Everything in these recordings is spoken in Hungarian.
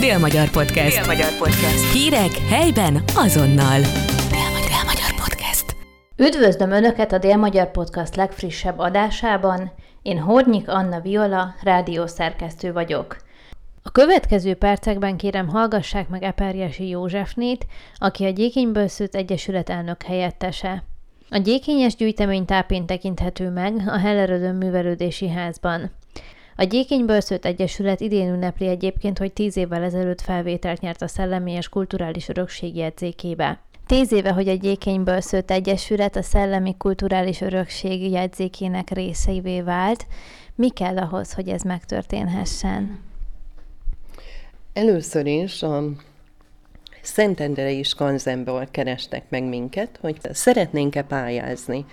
Dél-Magyar Podcast. Dél-Magyar Podcast. Hírek helyben azonnal. Dél-Magyar Podcast. Üdvözlöm Önöket a Dél-Magyar Podcast legfrissebb adásában. Én Hornyik Anna Viola, rádiószerkesztő vagyok. A következő percekben kérem hallgassák meg Eperjesi Józsefnét, aki a Gyékényből szült Egyesület elnök helyettese. A gyékényes gyűjtemény tápén tekinthető meg a Hellerödön művelődési házban. A Gyékényből szőtt Egyesület idén ünnepli egyébként, hogy tíz évvel ezelőtt felvételt nyert a Szellemi és Kulturális Örökség jegyzékébe. Tíz éve, hogy a Gyékényből szőtt Egyesület a Szellemi Kulturális Örökség jegyzékének részeivé vált. Mi kell ahhoz, hogy ez megtörténhessen? Először is a Szentendrei Skanzenból kerestek meg minket, hogy szeretnénk-e pályázni.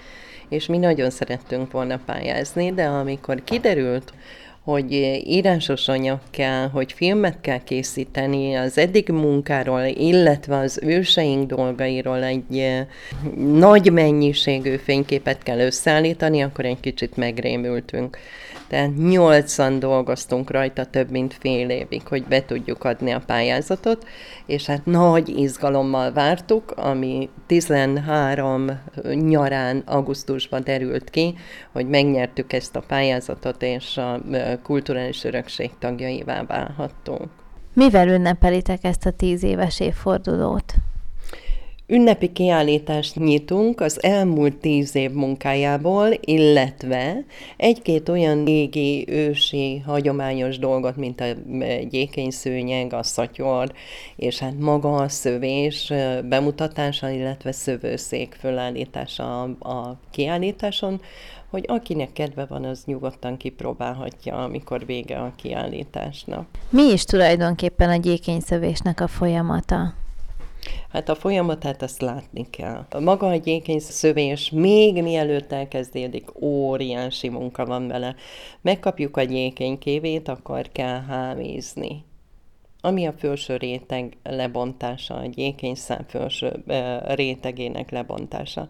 És mi nagyon szerettünk volna pályázni, de amikor kiderült, hogy írásos anyag kell, hogy filmet kell készíteni az eddig munkáról, illetve az őseink dolgairól egy eh, nagy mennyiségű fényképet kell összeállítani, akkor egy kicsit megrémültünk. Tehát nyolcan dolgoztunk rajta több mint fél évig, hogy be tudjuk adni a pályázatot, és hát nagy izgalommal vártuk, ami 13 nyarán, augusztusban derült ki, hogy megnyertük ezt a pályázatot, és a kulturális örökség tagjaivá válhattunk. Mivel ünnepelitek ezt a tíz éves évfordulót? Ünnepi kiállítást nyitunk az elmúlt tíz év munkájából, illetve egy-két olyan régi, ősi, hagyományos dolgot, mint a gyékenyszőnyeg, a szatyor, és hát maga a szövés bemutatása, illetve szövőszék fölállítása a, a kiállításon, hogy akinek kedve van, az nyugodtan kipróbálhatja, amikor vége a kiállításnak. Mi is tulajdonképpen a gyékenyszövésnek a folyamata? Hát a folyamatát azt látni kell. A maga a gyékeny szövés még mielőtt elkezdődik, óriási munka van vele. Megkapjuk a gyékeny kévét, akkor kell hámízni. Ami a felső réteg lebontása, a gyékeny szám felső rétegének lebontása.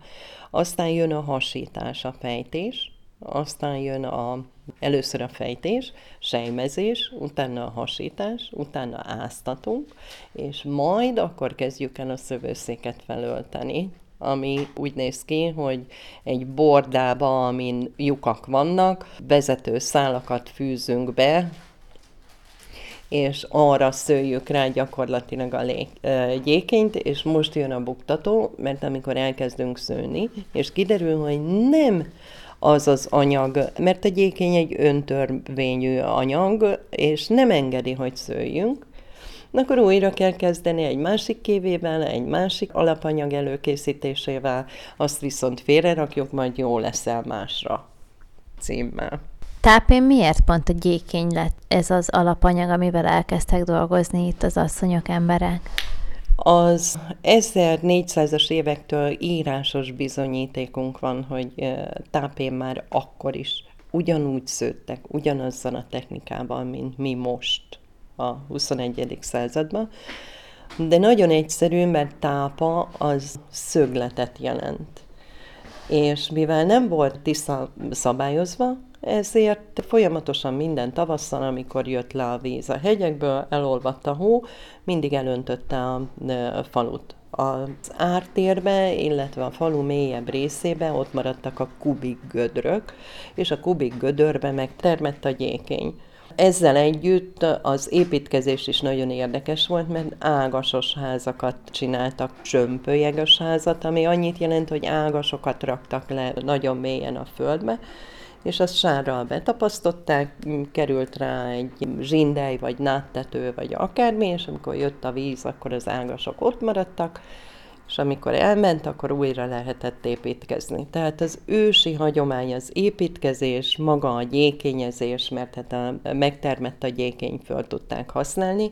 Aztán jön a hasítás, a fejtés, aztán jön a, először a fejtés, sejmezés, utána a hasítás, utána áztatunk, és majd akkor kezdjük el a szövőszéket felölteni, ami úgy néz ki, hogy egy bordába, amin lyukak vannak, vezető szálakat fűzünk be, és arra szőjük rá gyakorlatilag a lég, gyékényt, és most jön a buktató, mert amikor elkezdünk szőni, és kiderül, hogy nem az az anyag, mert a gyékény egy öntörvényű anyag, és nem engedi, hogy szőjünk, akkor újra kell kezdeni egy másik kévével, egy másik alapanyag előkészítésével, azt viszont félrerakjuk, majd jó leszel másra címmel. Tápén miért pont a gyékény lett ez az alapanyag, amivel elkezdtek dolgozni itt az asszonyok, emberek? Az 1400-as évektől írásos bizonyítékunk van, hogy tápén már akkor is ugyanúgy szőttek, ugyanazzal a technikával, mint mi most a 21. században. De nagyon egyszerű, mert tápa az szögletet jelent. És mivel nem volt tiszta szabályozva, ezért folyamatosan minden tavasszal, amikor jött le a víz a hegyekből, elolvadt a hó, mindig elöntötte a, falut. Az ártérbe, illetve a falu mélyebb részébe ott maradtak a kubik gödrök, és a kubik gödörbe meg termett a gyékény. Ezzel együtt az építkezés is nagyon érdekes volt, mert ágasos házakat csináltak, csömpölyeges házat, ami annyit jelent, hogy ágasokat raktak le nagyon mélyen a földbe, és azt sárral betapasztották, került rá egy zsindely, vagy náttető, vagy akármi, és amikor jött a víz, akkor az ágasok ott maradtak, és amikor elment, akkor újra lehetett építkezni. Tehát az ősi hagyomány az építkezés, maga a gyékényezés, mert hát a megtermett a gyékény föl tudták használni.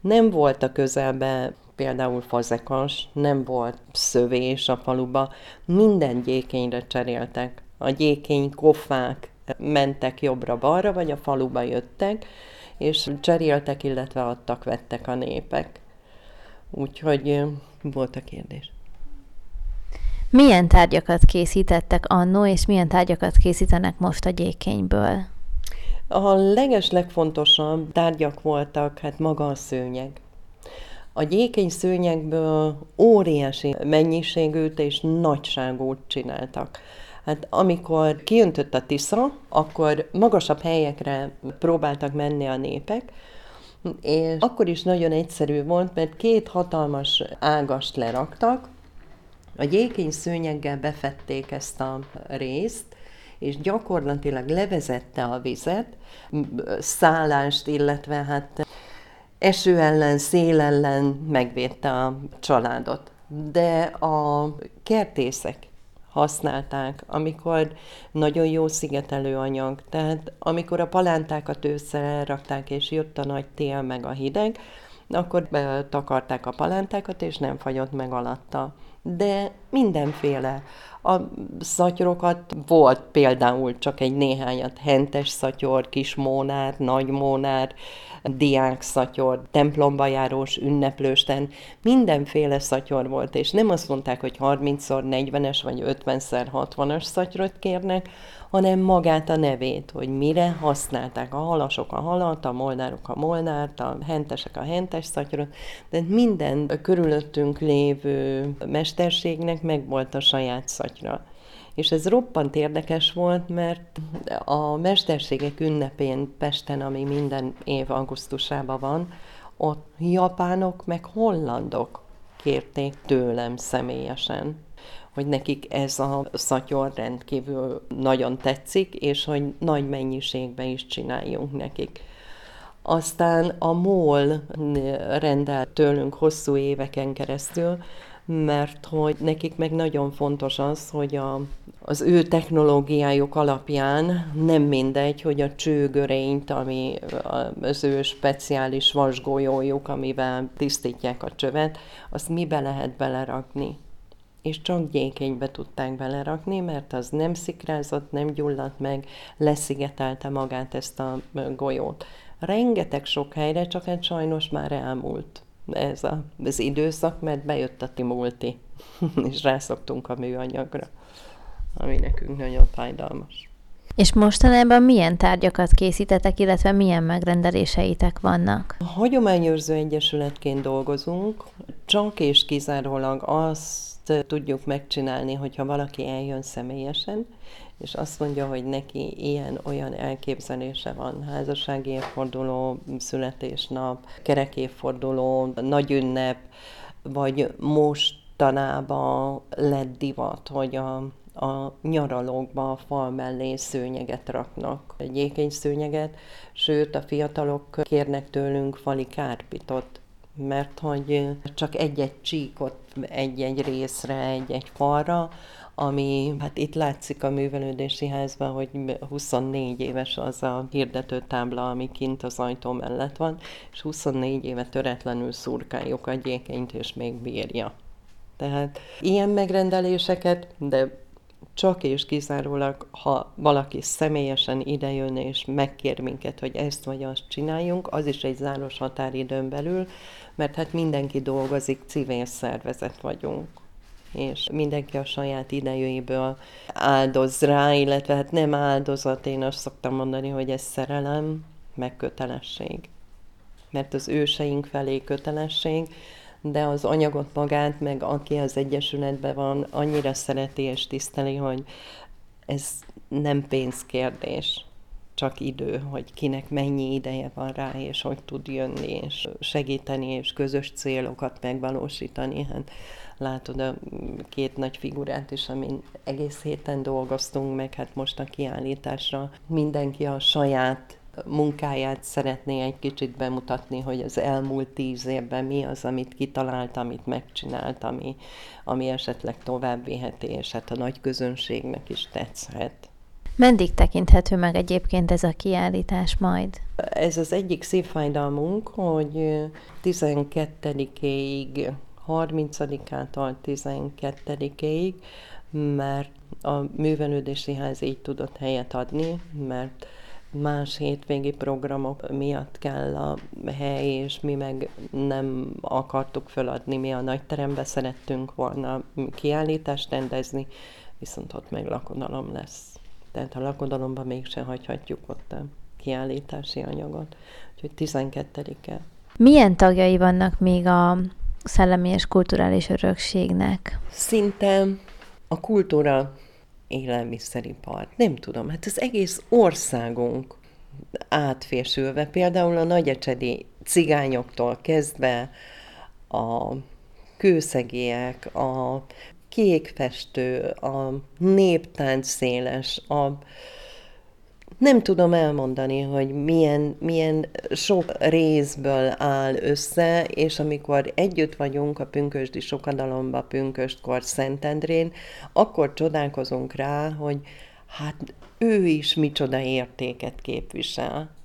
Nem volt a közelben például fazekas, nem volt szövés a faluba, minden gyékényre cseréltek a gyékény kofák mentek jobbra-balra, vagy a faluba jöttek, és cseréltek, illetve adtak, vettek a népek. Úgyhogy volt a kérdés. Milyen tárgyakat készítettek annó, és milyen tárgyakat készítenek most a gyékényből? A leges legfontosabb tárgyak voltak, hát maga a szőnyeg. A gyékeny szőnyegből óriási mennyiségűt és nagyságút csináltak. Hát amikor kijöntött a Tisza, akkor magasabb helyekre próbáltak menni a népek, és akkor is nagyon egyszerű volt, mert két hatalmas ágast leraktak, a gyékény szőnyeggel befették ezt a részt, és gyakorlatilag levezette a vizet, szállást, illetve hát eső ellen, szél ellen megvédte a családot. De a kertészek használták, amikor nagyon jó szigetelő anyag, tehát amikor a palántákat ősszel rakták, és jött a nagy tél meg a hideg, akkor betakarták a palántákat, és nem fagyott meg alatta. De mindenféle. A szatyrokat volt például csak egy néhányat, hentes szatyor, kis mónár, nagy mónár, diák szatyor, templomba járós, ünneplősten, mindenféle szatyor volt, és nem azt mondták, hogy 30-szor 40-es vagy 50-szer 60-as szatyrot kérnek, hanem magát a nevét, hogy mire használták a halasok a halat, a molnárok a molnárt, a hentesek a hentes szatyrot, de minden körülöttünk lévő mesterségnek meg volt a saját szatyra. És ez roppant érdekes volt, mert a mesterségek ünnepén Pesten, ami minden év augusztusában van, ott japánok meg hollandok kérték tőlem személyesen, hogy nekik ez a szatyor rendkívül nagyon tetszik, és hogy nagy mennyiségben is csináljunk nekik. Aztán a MOL rendelt tőlünk hosszú éveken keresztül, mert hogy nekik meg nagyon fontos az, hogy a, az ő technológiájuk alapján nem mindegy, hogy a csőgörényt, ami az ő speciális vasgolyójuk, amivel tisztítják a csövet, azt mibe lehet belerakni és csak gyékenybe tudták belerakni, mert az nem szikrázott, nem gyulladt meg, leszigetelte magát ezt a golyót. Rengeteg sok helyre, csak hát sajnos már elmúlt ez a, az időszak, mert bejött a timulti, és rászoktunk a műanyagra, ami nekünk nagyon fájdalmas. És mostanában milyen tárgyakat készítetek, illetve milyen megrendeléseitek vannak? A Hagyományőrző Egyesületként dolgozunk, csak és kizárólag azt tudjuk megcsinálni, hogyha valaki eljön személyesen, és azt mondja, hogy neki ilyen-olyan elképzelése van, házassági évforduló, születésnap, kerekévforduló, nagy ünnep, vagy mostanában lett divat, hogy a, a nyaralókba a fal mellé szőnyeget raknak, egy ékeny szőnyeget, sőt a fiatalok kérnek tőlünk fali kárpitot, mert hogy csak egy-egy csíkot egy-egy részre, egy-egy falra, ami, hát itt látszik a művelődési házban, hogy 24 éves az a hirdető tábla, ami kint az ajtó mellett van, és 24 éve töretlenül szurkáljuk a gyékenyt, és még bírja. Tehát ilyen megrendeléseket, de csak és kizárólag, ha valaki személyesen idejön és megkér minket, hogy ezt vagy azt csináljunk, az is egy záros határidőn belül, mert hát mindenki dolgozik, civil szervezet vagyunk és mindenki a saját idejéből áldoz rá, illetve hát nem áldozat, én azt szoktam mondani, hogy ez szerelem, meg kötelesség. Mert az őseink felé kötelesség, de az anyagot magát, meg aki az Egyesületben van, annyira szereti és tiszteli, hogy ez nem pénzkérdés, csak idő, hogy kinek mennyi ideje van rá, és hogy tud jönni, és segíteni, és közös célokat megvalósítani. Hát látod a két nagy figurát is, amin egész héten dolgoztunk, meg hát most a kiállításra mindenki a saját munkáját szeretné egy kicsit bemutatni, hogy az elmúlt tíz évben mi az, amit kitalált, amit megcsinált, ami, ami esetleg tovább viheti, és hát a nagy közönségnek is tetszhet. Meddig tekinthető meg egyébként ez a kiállítás majd? Ez az egyik szívfájdalmunk, hogy 12-ig 30-ától 12-ig, mert a művelődési ház így tudott helyet adni, mert más hétvégi programok miatt kell a hely, és mi meg nem akartuk feladni, mi a nagy terembe szerettünk volna kiállítást rendezni, viszont ott meg lakodalom lesz. Tehát a lakodalomban mégsem hagyhatjuk ott a kiállítási anyagot. Úgyhogy 12-e. Milyen tagjai vannak még a szellemi és kulturális örökségnek? Szinte a kultúra élelmiszeripar. Nem tudom, hát az egész országunk átfésülve, például a nagyecsedi cigányoktól kezdve a kőszegiek, a kékfestő, a néptánc széles, a nem tudom elmondani, hogy milyen, milyen sok részből áll össze, és amikor együtt vagyunk a pünkösdi sokadalomba, pünköstkor Szentendrén, akkor csodálkozunk rá, hogy hát ő is micsoda értéket képvisel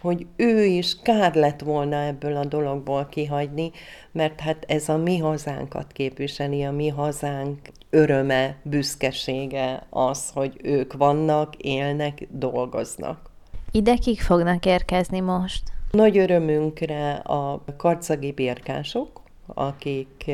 hogy ő is kár lett volna ebből a dologból kihagyni, mert hát ez a mi hazánkat képviseli, a mi hazánk öröme, büszkesége az, hogy ők vannak, élnek, dolgoznak. Ide kik fognak érkezni most? Nagy örömünkre a karcagi birkások, akik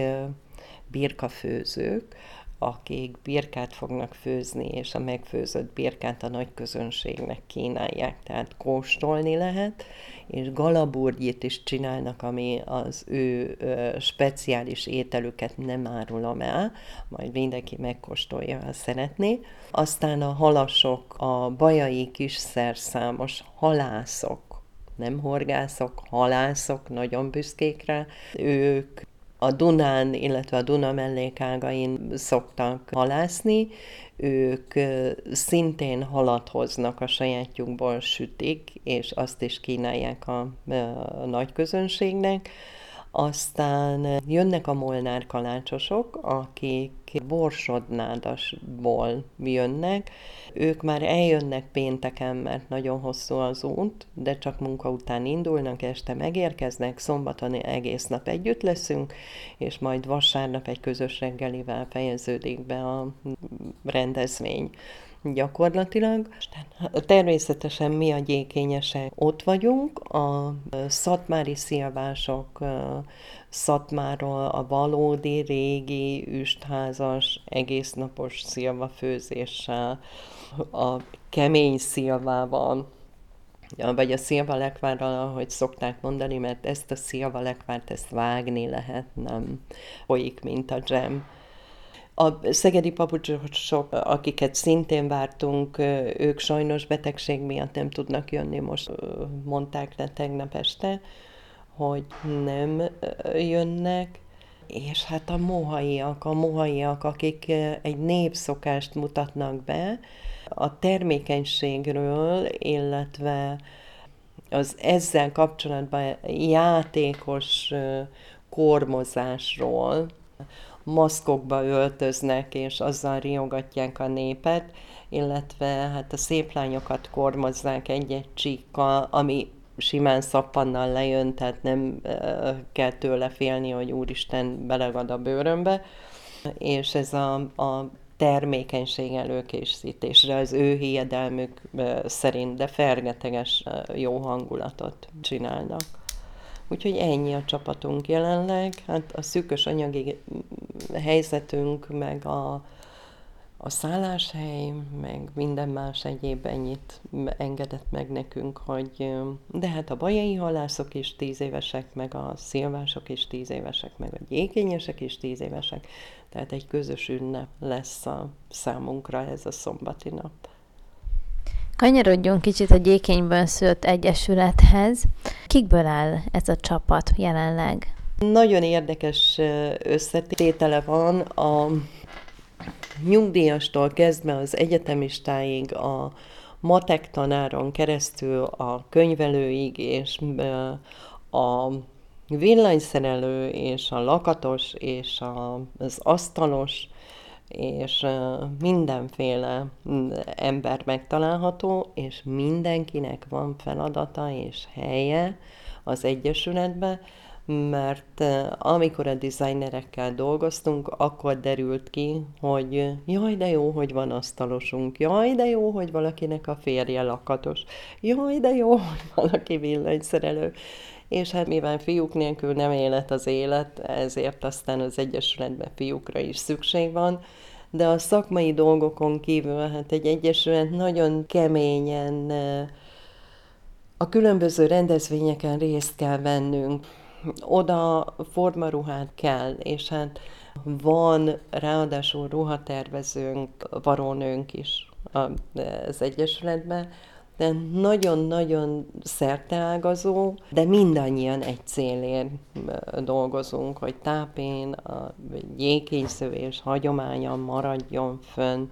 birkafőzők, akik birkát fognak főzni, és a megfőzött birkát a nagy közönségnek kínálják, tehát kóstolni lehet, és galaburgyit is csinálnak, ami az ő ö, speciális ételüket nem árulom el, majd mindenki megkóstolja, ha szeretné. Aztán a halasok, a bajai kis szerszámos halászok, nem horgászok, halászok, nagyon büszkék rá. Ők a Dunán, illetve a Duna mellékágain szoktak halászni, ők szintén halat hoznak a sajátjukból, sütik, és azt is kínálják a, a nagy közönségnek. Aztán jönnek a molnár kalácsosok, akik Borsodnádasból jönnek. Ők már eljönnek pénteken, mert nagyon hosszú az út, de csak munka után indulnak, este megérkeznek, szombaton egész nap együtt leszünk, és majd vasárnap egy közös reggelivel fejeződik be a rendezvény gyakorlatilag. Természetesen mi a gyékényesek? Ott vagyunk, a szatmári szilvások Szatmáról a valódi, régi, üstházas, egésznapos szilvafőzéssel, a kemény szilvával, vagy a szilvalekvárral, ahogy szokták mondani, mert ezt a szilvalekvárt, ezt vágni lehet, nem folyik, mint a dzsem a szegedi papucsosok, akiket szintén vártunk, ők sajnos betegség miatt nem tudnak jönni, most mondták le tegnap este, hogy nem jönnek, és hát a mohaiak, a mohaiak, akik egy népszokást mutatnak be, a termékenységről, illetve az ezzel kapcsolatban játékos kormozásról, maszkokba öltöznek, és azzal riogatják a népet, illetve hát a szép lányokat kormozzák egy-egy csíkkal, ami simán szappannal lejön, tehát nem kell tőle félni, hogy úristen belegad a bőrömbe, és ez a, a termékenység előkészítésre az ő hiedelmük szerint, de fergeteges jó hangulatot csinálnak. Úgyhogy ennyi a csapatunk jelenleg. Hát a szűkös anyagi helyzetünk, meg a, a szálláshely, meg minden más egyéb ennyit engedett meg nekünk, hogy de hát a bajai halászok is tíz évesek, meg a szilvások is tíz évesek, meg a gyékényesek is tíz évesek, tehát egy közös ünnep lesz a számunkra ez a szombati nap. Kanyarodjunk kicsit a Gyékényből szült egyesülethez. Kikből áll ez a csapat jelenleg? Nagyon érdekes összetétele van a nyugdíjastól kezdve az egyetemistáig, a matek tanáron keresztül a könyvelőig, és a villanyszerelő, és a lakatos, és az asztalos, és mindenféle ember megtalálható, és mindenkinek van feladata és helye az Egyesületben, mert amikor a designerekkel dolgoztunk, akkor derült ki, hogy jaj, de jó, hogy van asztalosunk, jaj, de jó, hogy valakinek a férje lakatos, jaj, de jó, hogy valaki villanyszerelő. És hát mivel fiúk nélkül nem élet az élet, ezért aztán az Egyesületben fiúkra is szükség van, de a szakmai dolgokon kívül hát egy Egyesület nagyon keményen A különböző rendezvényeken részt kell vennünk, oda formaruhát kell, és hát van ráadásul ruhatervezőnk, varónőnk is az Egyesületben, de nagyon-nagyon szerteágazó, de mindannyian egy célért dolgozunk, hogy tápén a gyékényszövés hagyománya maradjon fönn.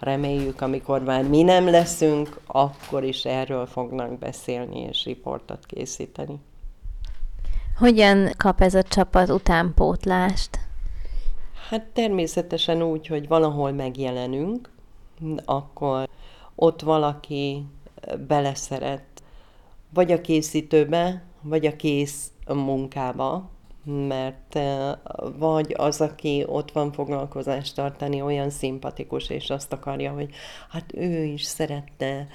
Reméljük, amikor már mi nem leszünk, akkor is erről fognak beszélni és riportot készíteni. Hogyan kap ez a csapat utánpótlást? Hát természetesen úgy, hogy valahol megjelenünk, akkor ott valaki beleszeret, vagy a készítőbe, vagy a kész munkába, mert vagy az, aki ott van foglalkozást tartani, olyan szimpatikus, és azt akarja, hogy hát ő is szeretne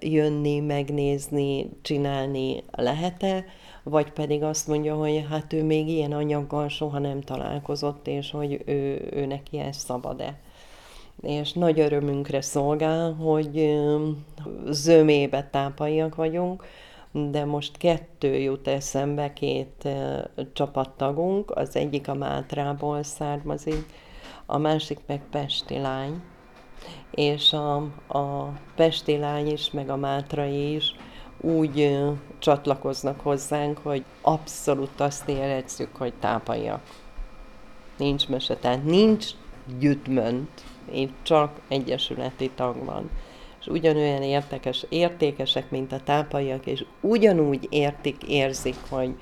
jönni, megnézni, csinálni lehet-e, vagy pedig azt mondja, hogy hát ő még ilyen anyaggal soha nem találkozott, és hogy ő, ő neki ez szabad-e. És nagy örömünkre szolgál, hogy zömébe tápaiak vagyunk, de most kettő jut eszembe, két csapattagunk, az egyik a Mátrából származik, a másik meg Pesti lány, és a, a Pesti lány is, meg a Mátrai is úgy csatlakoznak hozzánk, hogy abszolút azt érezzük, hogy tápaiak. Nincs mese, tehát nincs gyütmönt, itt csak egyesületi tag van. És ugyanolyan értekes, értékesek, mint a tápaiak, és ugyanúgy értik, érzik, hogy,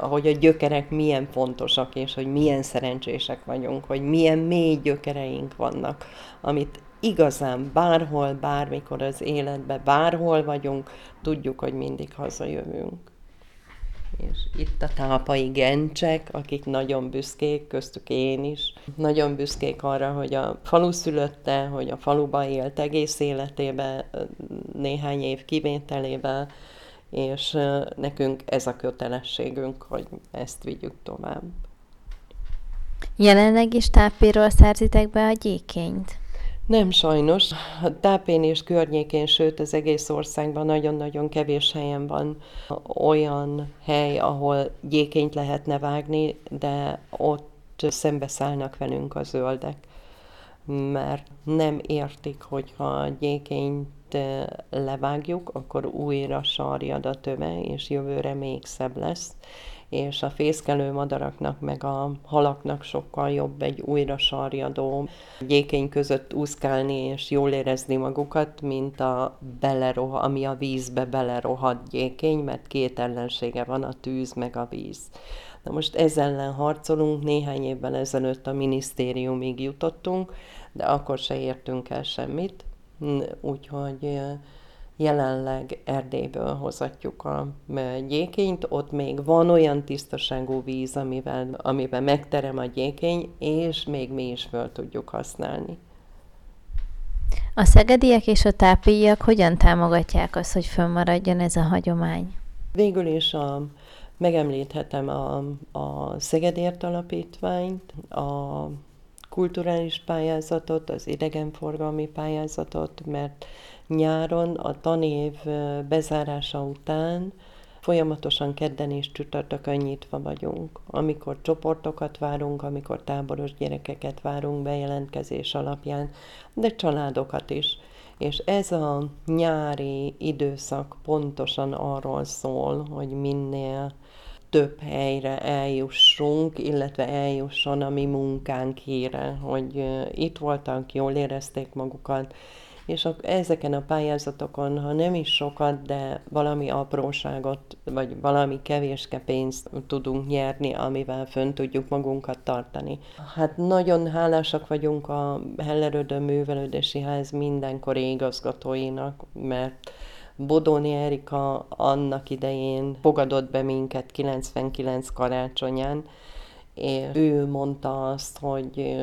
hogy a gyökerek milyen fontosak, és hogy milyen szerencsések vagyunk, hogy milyen mély gyökereink vannak, amit igazán bárhol, bármikor az életben, bárhol vagyunk, tudjuk, hogy mindig hazajövünk. És itt a tápai gencsek, akik nagyon büszkék, köztük én is, nagyon büszkék arra, hogy a falu szülötte, hogy a faluba élt egész életében, néhány év kivételével, és nekünk ez a kötelességünk, hogy ezt vigyük tovább. Jelenleg is tápéről szerzitek be a gyékényt? Nem sajnos. A tápén és környékén, sőt az egész országban nagyon-nagyon kevés helyen van olyan hely, ahol gyékényt lehetne vágni, de ott szembeszállnak velünk a zöldek, mert nem értik, hogy ha a gyékényt levágjuk, akkor újra sarjad a töve, és jövőre még szebb lesz és a fészkelő madaraknak meg a halaknak sokkal jobb egy újra sarjadó gyékény között úszkálni és jól érezni magukat, mint a beleroha, ami a vízbe belerohadt gyékény, mert két ellensége van, a tűz meg a víz. Na most ezzel ellen harcolunk, néhány évvel ezelőtt a minisztériumig jutottunk, de akkor se értünk el semmit, úgyhogy jelenleg Erdélyből hozatjuk a gyékényt, ott még van olyan tisztaságú víz, amivel, amiben megterem a gyékény, és még mi is föl tudjuk használni. A szegediek és a tápíjak hogyan támogatják azt, hogy fönnmaradjon ez a hagyomány? Végül is a, megemlíthetem a, a Szegedért Alapítványt, a kulturális pályázatot, az idegenforgalmi pályázatot, mert nyáron a tanév bezárása után folyamatosan kedden és csütörtökön nyitva vagyunk. Amikor csoportokat várunk, amikor táboros gyerekeket várunk bejelentkezés alapján, de családokat is. És ez a nyári időszak pontosan arról szól, hogy minél több helyre eljussunk, illetve eljusson a mi munkánk híre, hogy itt voltak, jól érezték magukat, és a, ezeken a pályázatokon, ha nem is sokat, de valami apróságot, vagy valami kevéske pénzt tudunk nyerni, amivel fönn tudjuk magunkat tartani. Hát nagyon hálásak vagyunk a Hellerödön Művelődési Ház mindenkori igazgatóinak, mert Bodóni Erika annak idején fogadott be minket 99 karácsonyán, és ő mondta azt, hogy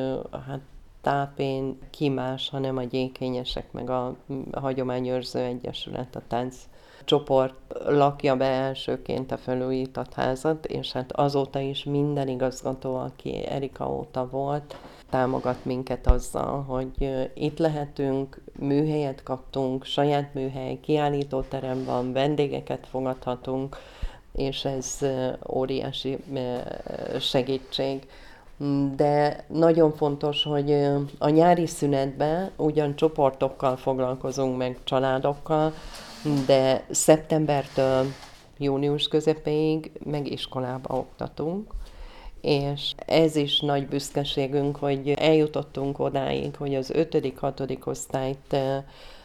hát tápén ki más, hanem a gyékényesek, meg a Hagyományőrző Egyesület, a tánc csoport lakja be elsőként a felújított házat, és hát azóta is minden igazgató, aki Erika óta volt, támogat minket azzal, hogy itt lehetünk, műhelyet kaptunk, saját műhely, kiállítóterem van, vendégeket fogadhatunk, és ez óriási segítség. De nagyon fontos, hogy a nyári szünetben ugyan csoportokkal foglalkozunk, meg családokkal, de szeptembertől június közepéig meg iskolába oktatunk, és ez is nagy büszkeségünk, hogy eljutottunk odáig, hogy az 5.-6. osztályt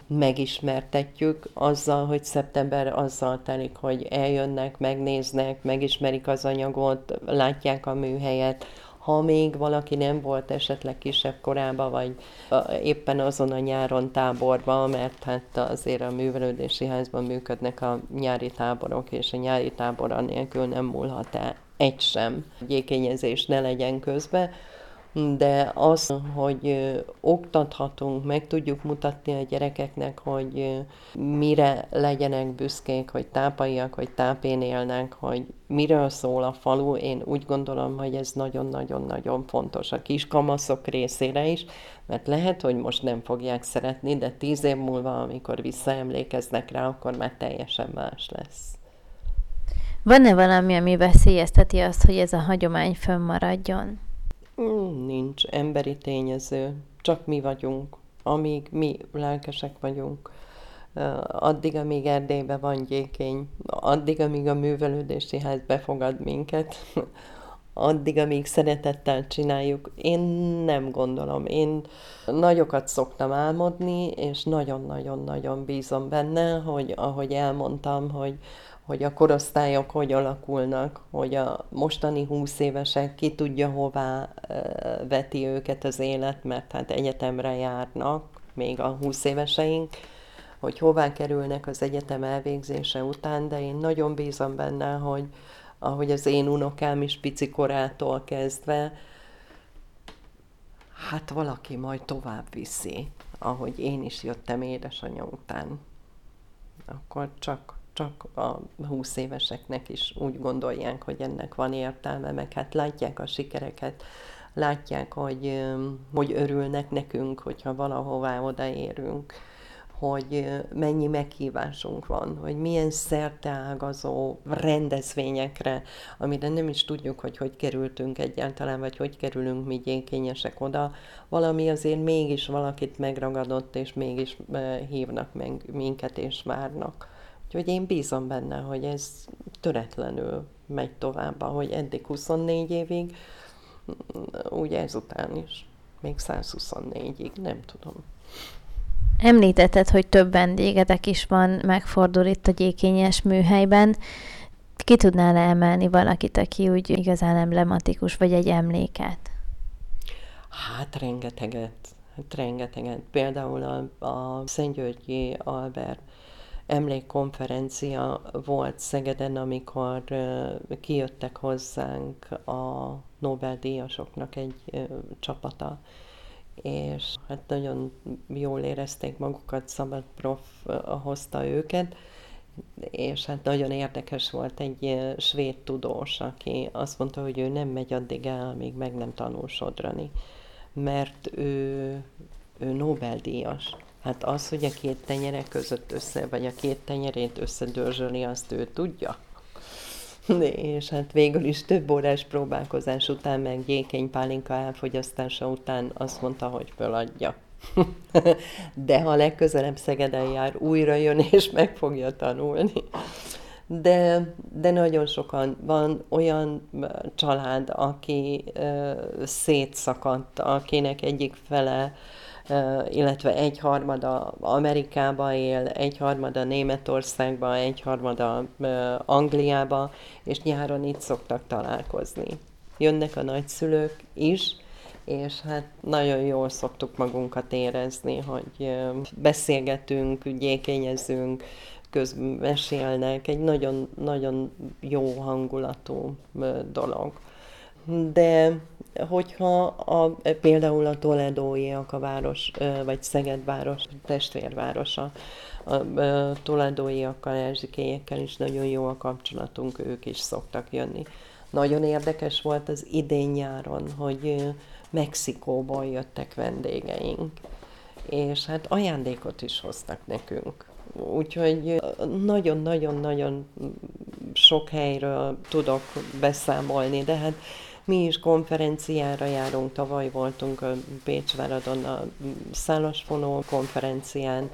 megismertetjük azzal, hogy szeptember azzal telik, hogy eljönnek, megnéznek, megismerik az anyagot, látják a műhelyet, ha még valaki nem volt esetleg kisebb korában, vagy éppen azon a nyáron táborban, mert hát azért a művelődési házban működnek a nyári táborok, és a nyári tábor nélkül nem múlhat el egy sem gyékényezés ne legyen közben, de az, hogy oktathatunk, meg tudjuk mutatni a gyerekeknek, hogy mire legyenek büszkék, hogy tápaiak, hogy tápén élnek, hogy miről szól a falu, én úgy gondolom, hogy ez nagyon-nagyon-nagyon fontos a kiskamaszok részére is, mert lehet, hogy most nem fogják szeretni, de tíz év múlva, amikor visszaemlékeznek rá, akkor már teljesen más lesz. Van-e valami, ami veszélyezteti azt, hogy ez a hagyomány fönnmaradjon? Hmm, nincs emberi tényező, csak mi vagyunk. Amíg mi lelkesek vagyunk, addig, amíg Erdélyben van gyékény, addig, amíg a művelődési ház befogad minket, addig, amíg szeretettel csináljuk, én nem gondolom. Én nagyokat szoktam álmodni, és nagyon-nagyon-nagyon bízom benne, hogy ahogy elmondtam, hogy hogy a korosztályok hogy alakulnak, hogy a mostani húsz évesek ki tudja hová veti őket az élet, mert hát egyetemre járnak, még a húsz éveseink, hogy hová kerülnek az egyetem elvégzése után, de én nagyon bízom benne, hogy ahogy az én unokám is pici korától kezdve, hát valaki majd tovább viszi, ahogy én is jöttem édesanyja után. Akkor csak csak a 20 éveseknek is úgy gondolják, hogy ennek van értelme, meg hát látják a sikereket, látják, hogy, hogy örülnek nekünk, hogyha valahová odaérünk, hogy mennyi meghívásunk van, hogy milyen szerteágazó rendezvényekre, amire nem is tudjuk, hogy hogy kerültünk egyáltalán, vagy hogy kerülünk mi gyékényesek oda, valami azért mégis valakit megragadott, és mégis hívnak meg minket, és várnak. Úgyhogy én bízom benne, hogy ez töretlenül megy tovább, ahogy eddig 24 évig, úgy ezután is, még 124-ig, nem tudom. Említetted, hogy több vendégetek is van, megfordul itt a gyékényes műhelyben. Ki tudnál emelni valakit, aki úgy igazán emblematikus, vagy egy emléket? Hát rengeteget, hát rengeteget. Például a, a Szentgyörgyi Albert emlékkonferencia volt Szegeden, amikor kijöttek hozzánk a Nobel-díjasoknak egy csapata, és hát nagyon jól érezték magukat, Szabad Prof hozta őket, és hát nagyon érdekes volt egy svéd tudós, aki azt mondta, hogy ő nem megy addig el, amíg meg nem tanul sodrani, mert ő, ő Nobel-díjas. Hát az, hogy a két tenyere között össze, vagy a két tenyerét összedörzsöli, azt ő tudja. És hát végül is több órás próbálkozás után, meg gyékeny pálinka elfogyasztása után azt mondta, hogy föladja. De ha legközelebb Szegeden jár, újra jön és meg fogja tanulni. De, de nagyon sokan van olyan család, aki uh, szétszakadt, akinek egyik fele illetve egyharmada Amerikába él, egyharmada Németországba, egyharmada Angliába, és nyáron itt szoktak találkozni. Jönnek a nagyszülők is, és hát nagyon jól szoktuk magunkat érezni, hogy beszélgetünk, gyékényezünk, közben mesélnek, egy nagyon-nagyon jó hangulatú dolog de hogyha a, például a Toledóiak a város, vagy Szeged város testvérvárosa, a, a Toledóiakkal, Erzsikélyekkel is nagyon jó a kapcsolatunk, ők is szoktak jönni. Nagyon érdekes volt az idén nyáron, hogy Mexikóból jöttek vendégeink, és hát ajándékot is hoztak nekünk. Úgyhogy nagyon-nagyon-nagyon sok helyről tudok beszámolni, de hát mi is konferenciára járunk, tavaly voltunk Pécsváradon a Szálasfonó konferencián,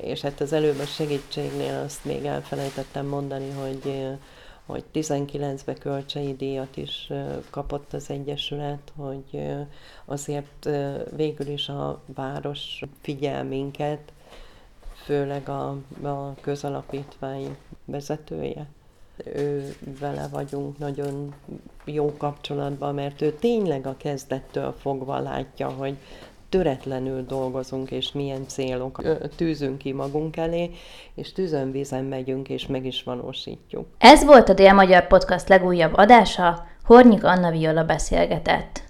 és hát az előbb segítségnél azt még elfelejtettem mondani, hogy hogy 19-ben kölcsei díjat is kapott az Egyesület, hogy azért végül is a város figyel minket, főleg a, a közalapítvány vezetője. Ő vele vagyunk nagyon jó kapcsolatban, mert ő tényleg a kezdettől fogva látja, hogy töretlenül dolgozunk, és milyen célok tűzünk ki magunk elé, és tűzön vízen megyünk, és meg is valósítjuk. Ez volt a Dél-Magyar Podcast legújabb adása, Hornyik Anna Viola beszélgetett.